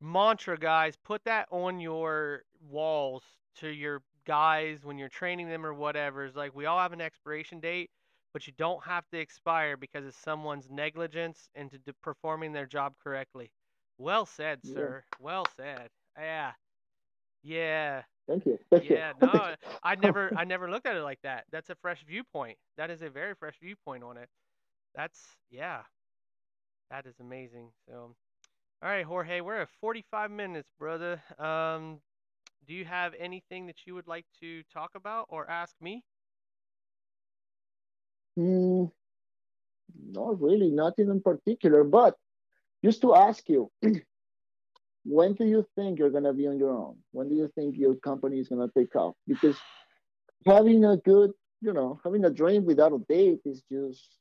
mantra guys, put that on your walls to your guys when you're training them or whatever. Is like we all have an expiration date, but you don't have to expire because of someone's negligence into d- performing their job correctly. Well said, Yeah. sir. Well said. Yeah. Yeah. Thank you. Thank you. Yeah. No, [laughs] I never I never looked at it like that. That's a fresh viewpoint. That is a very fresh viewpoint on it. That's yeah. That is amazing. So, all right, Jorge, we're at 45 minutes, brother. Um, do you have anything that you would like to talk about or ask me? Mm, not really, nothing in particular. But just to ask you, [clears throat] when do you think you're gonna be on your own? When do you think your company is gonna take off? Because having a good, you know, having a dream without a date is just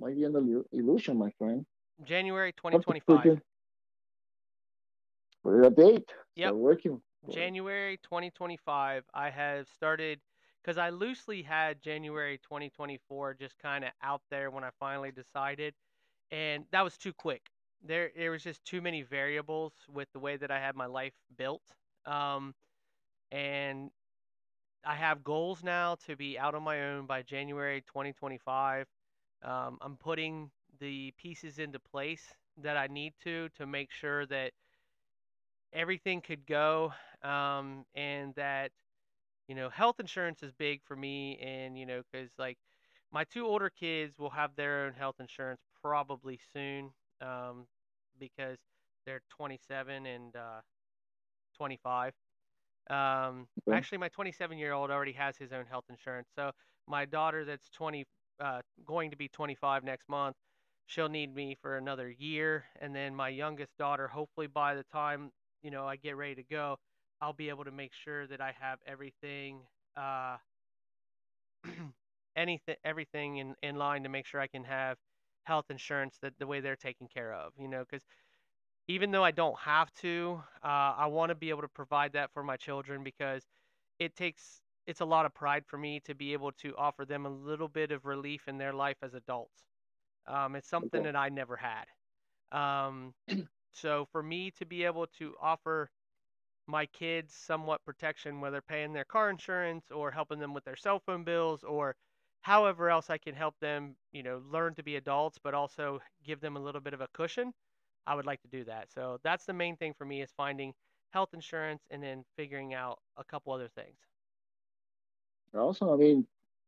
might be an illu- illusion, my friend. January Have to put 2025. your put a date. Start working. January 2025, I have started because I loosely had January 2024 just kind of out there when I finally decided, and that was too quick. There, there was just too many variables with the way that I had my life built, um, and I have goals now to be out on my own by January 2025. Um, I'm putting the pieces into place that I need to to make sure that everything could go um, and that you know health insurance is big for me and you know because like my two older kids will have their own health insurance probably soon um, because they're 27 and uh, 25 um, actually my 27 year old already has his own health insurance so my daughter that's 20 uh, going to be 25 next month. She'll need me for another year. And then my youngest daughter hopefully by the time you know i get ready to go i'll be able to make sure that i have everything uh [clears throat] anything everything in in line to make sure i can have health insurance that the way they're taken care of you know because even though i don't have to uh, i want to be able to provide that for my children because it takes it's a lot of pride for me to be able to offer them a little bit of relief in their life as adults um, it's something that I never had. Um, [clears throat] so for me to be able to offer my kids somewhat protection, whether paying their car insurance or helping them with their cell phone bills or however else I can help them, you know, learn to be adults, but also give them a little bit of a cushion, I would like to do that. So that's the main thing for me is finding health insurance and then figuring out a couple other things. Also, I mean,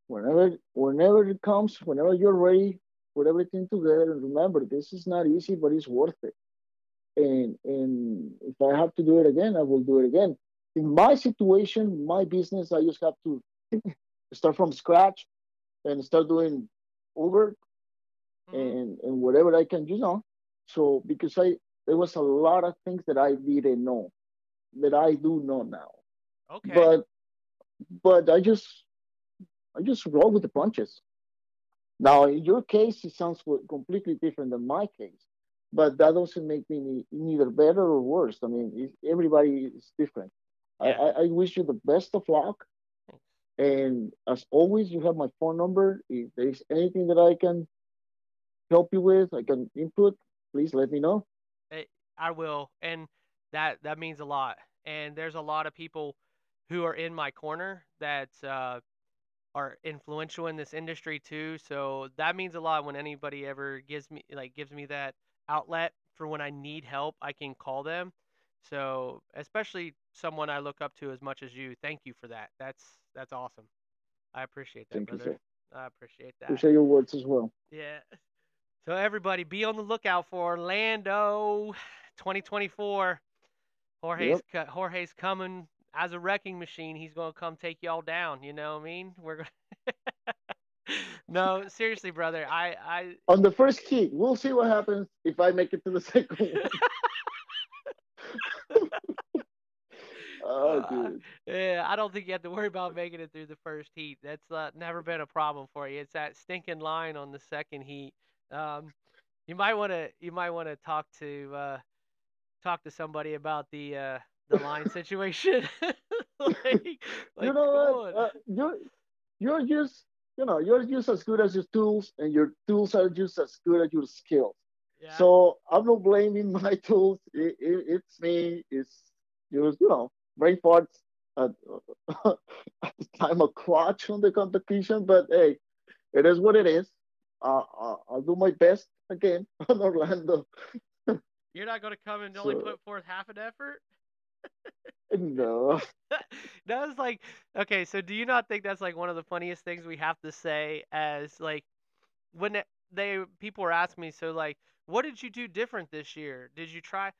whenever whenever it comes, whenever you're ready, put everything together and remember this is not easy, but it's worth it. And and if I have to do it again, I will do it again. In my situation, my business, I just have to [laughs] start from scratch and start doing Uber hmm and and whatever I can, you know. So because I there was a lot of things that I didn't know that I do know now, Okay. but but I just I just roll with the punches. Now, in your case, it sounds completely different than my case, but that doesn't make me neither better or worse. I mean, it, everybody is different. I, Yeah. I, I wish you the best of luck, and as always, you have my phone number. If there is anything that I can help you with, I can input. Please let me know. I will, and that that means a lot. And there's a lot of people who are in my corner that uh, are influential in this industry too. So that means a lot when anybody ever gives me like gives me that outlet for when I need help, I can call them. So especially someone I look up to as much as you. Thank you for that. That's that's awesome. I appreciate that, Thank you, brother. sir. I appreciate that. Appreciate your words as well. Yeah. So everybody, be on the lookout for Orlando 2024. Jorge's Yep. Jorge's coming as a wrecking machine. He's gonna come take y'all down. You know what I mean? We're gonna. [laughs] no, seriously, brother. I I On the first heat, we'll see what happens if I make it to the [laughs] second one. [laughs] Oh, uh, dude. yeah, I don't think you have to worry about making it through the first heat. That's uh, never been a problem for you. It's that stinking line on the second heat. Um, you might want to you might want to talk to uh talk to somebody about the uh the line situation. [laughs] like [laughs] you know what? Uh, you're, you're just you know you're just as good as your tools, and your tools are just as good as your skills. Yeah. So I'm not blaming [laughs] my tools. It, it, it's me. It's you know brain parts at, at the time of clutch on the competition. But hey, it is what it is. Uh, I'll, I'll do my best again on Orlando. You're not going to come and only So put forth half an effort? No, [laughs] that was like okay so do you not think that's like one of the funniest things we have to say as like when they people were asking me so like what did you do different this year? Did you try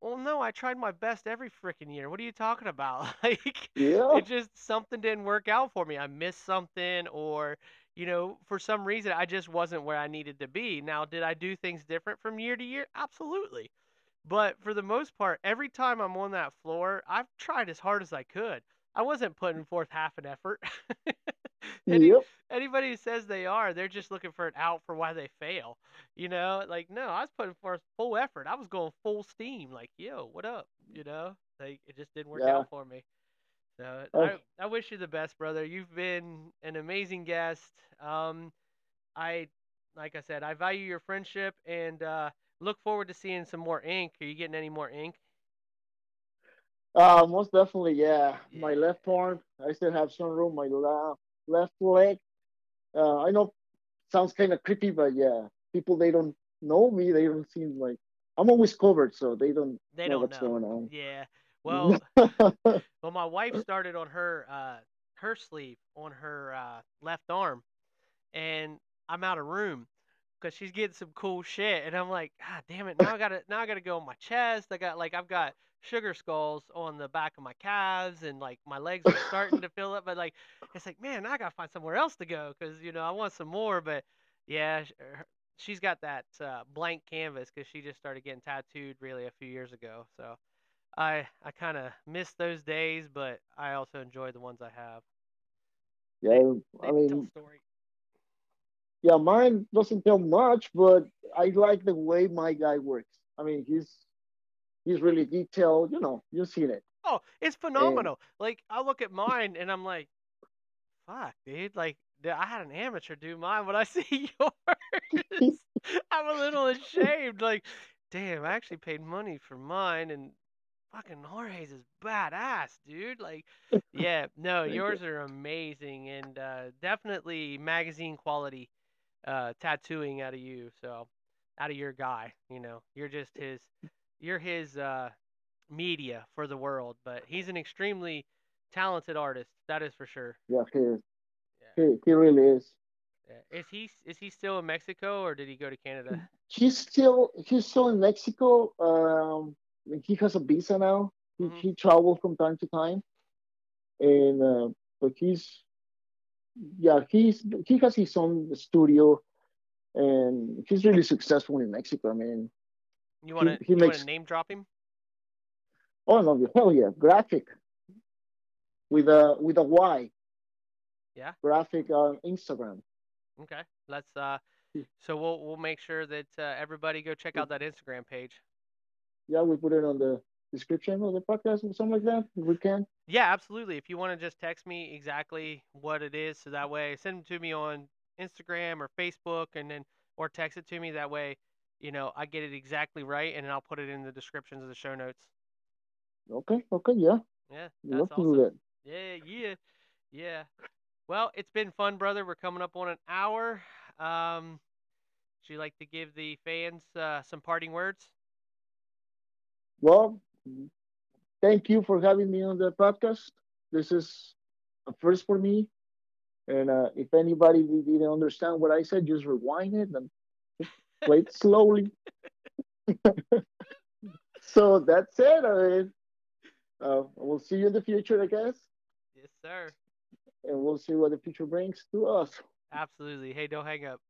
well no i tried my best every freaking year. What are you talking about? [laughs] Like yeah, it just something didn't work out for me. I missed something or you know for some reason i just wasn't where i needed to be. Now did i do things different from year to year? Absolutely but for the most part, every time I'm on that floor, I've tried as hard as I could. I wasn't putting forth half an effort. [laughs] Any yep, anybody who says they are, they're just looking for an out for why they fail. You know, like no, I was putting forth full effort. I was going full steam. Like, yo, what up? You know, like it just didn't work yeah. out for me. So I I wish you the best, brother. You've been an amazing guest. Um, I, like I said, I value your friendship and uh, look forward to seeing some more ink. Are you getting any more ink? Uh, most definitely, yeah. My left arm, I still have some room. My left left leg. Uh, I know sounds kind of creepy, but yeah, people they don't know me. They don't seem like I'm always covered, so they don't They know don't what's know. going on. Yeah. [laughs] Well, well, my wife started on her uh, her sleeve on her uh, left arm, and I'm out of room because she's getting some cool shit, and I'm like, God damn it! Now I gotta now I gotta go on my chest. I got like I've got sugar skulls on the back of my calves, and like my legs are starting to fill up. But like it's like, man, I gotta find somewhere else to go because you know I want some more. But yeah, she's got that uh, blank canvas because she just started getting tattooed really a few years ago. So I I kind of miss those days, but I also enjoy the ones I have. Yeah, I they tell mean. Yeah, mine doesn't tell much, but I like the way my guy works. I mean, he's he's really detailed. You know, you've seen it, Oh, it's and phenomenal. Like I look at mine and I'm like, fuck, dude. Like I had an amateur do mine, but I [laughs] see yours. [laughs] I'm a little ashamed. Like, damn, I actually paid money for mine, and fucking Jorge's is badass, dude. Like, [laughs] yeah, no, thank you. yours are amazing and uh, definitely magazine quality uh, tattooing out of you. So, out of your guy, you know, you're just his, you're his uh, media for the world. But he's an extremely talented artist, that is for sure. Yeah, he is. Yeah. he, he really is. yeah. Is he is he still in Mexico or did he go to Canada? [laughs] He's still he's still in Mexico. Um, he has a visa now. He hmm he travels from time to time, and uh, but he's yeah he's he has his own studio, and he's really successful in Mexico. I mean, You he wanna he wanna makes name drop him? oh no hell yeah graphic with a with a Y Yeah. Grafyck on Instagram. Okay. Let's uh. So we'll we'll make sure that uh, everybody go check out that Instagram page. Yeah, we put it on the description of the podcast or something like that if we can. Yeah, absolutely. If you want to just text me exactly what it is, so that way send it to me on Instagram or Facebook, and then or text it to me. That way, you know, I get it exactly right, and then I'll put it in the descriptions of the show notes. Okay, okay, yeah, Yeah, that's love to do awesome. that. Yeah, yeah, yeah. Well, it's been fun, brother. We're coming up on an hour. Um, would you like to give the fans uh, some parting words? Well, thank you for having me on the podcast. This is a first for me. And uh, if anybody didn't understand what I said, just rewind it and [laughs] play it slowly. [laughs] So that's it. I mean, uh, we'll see you in the future, I guess, Yes, sir. and we'll see what the future brings to us. Absolutely. Hey, don't hang up.